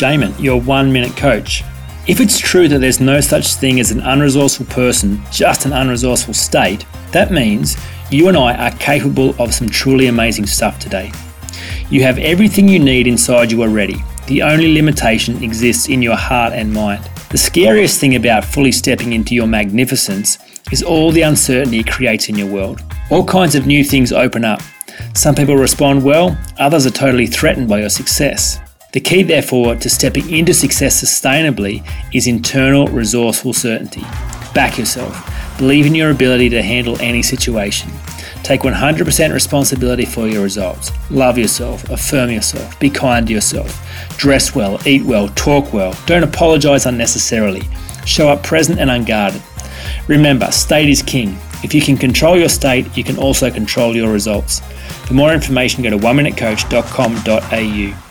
Jamin, your one minute coach. If it's true that there's no such thing as an unresourceful person, just an unresourceful state, that means you and I are capable of some truly amazing stuff today. You have everything you need inside you already. The only limitation exists in your heart and mind. The scariest thing about fully stepping into your magnificence is all the uncertainty it creates in your world. All kinds of new things open up. Some people respond well, others are totally threatened by your success. The key, therefore, to stepping into success sustainably is internal resourceful certainty. Back yourself. Believe in your ability to handle any situation. Take 100% responsibility for your results. Love yourself, affirm yourself, be kind to yourself. Dress well, eat well, talk well. Don't apologize unnecessarily. Show up present and unguarded. Remember, state is king. If you can control your state, you can also control your results. For more information, go to oneminutecoach.com.au.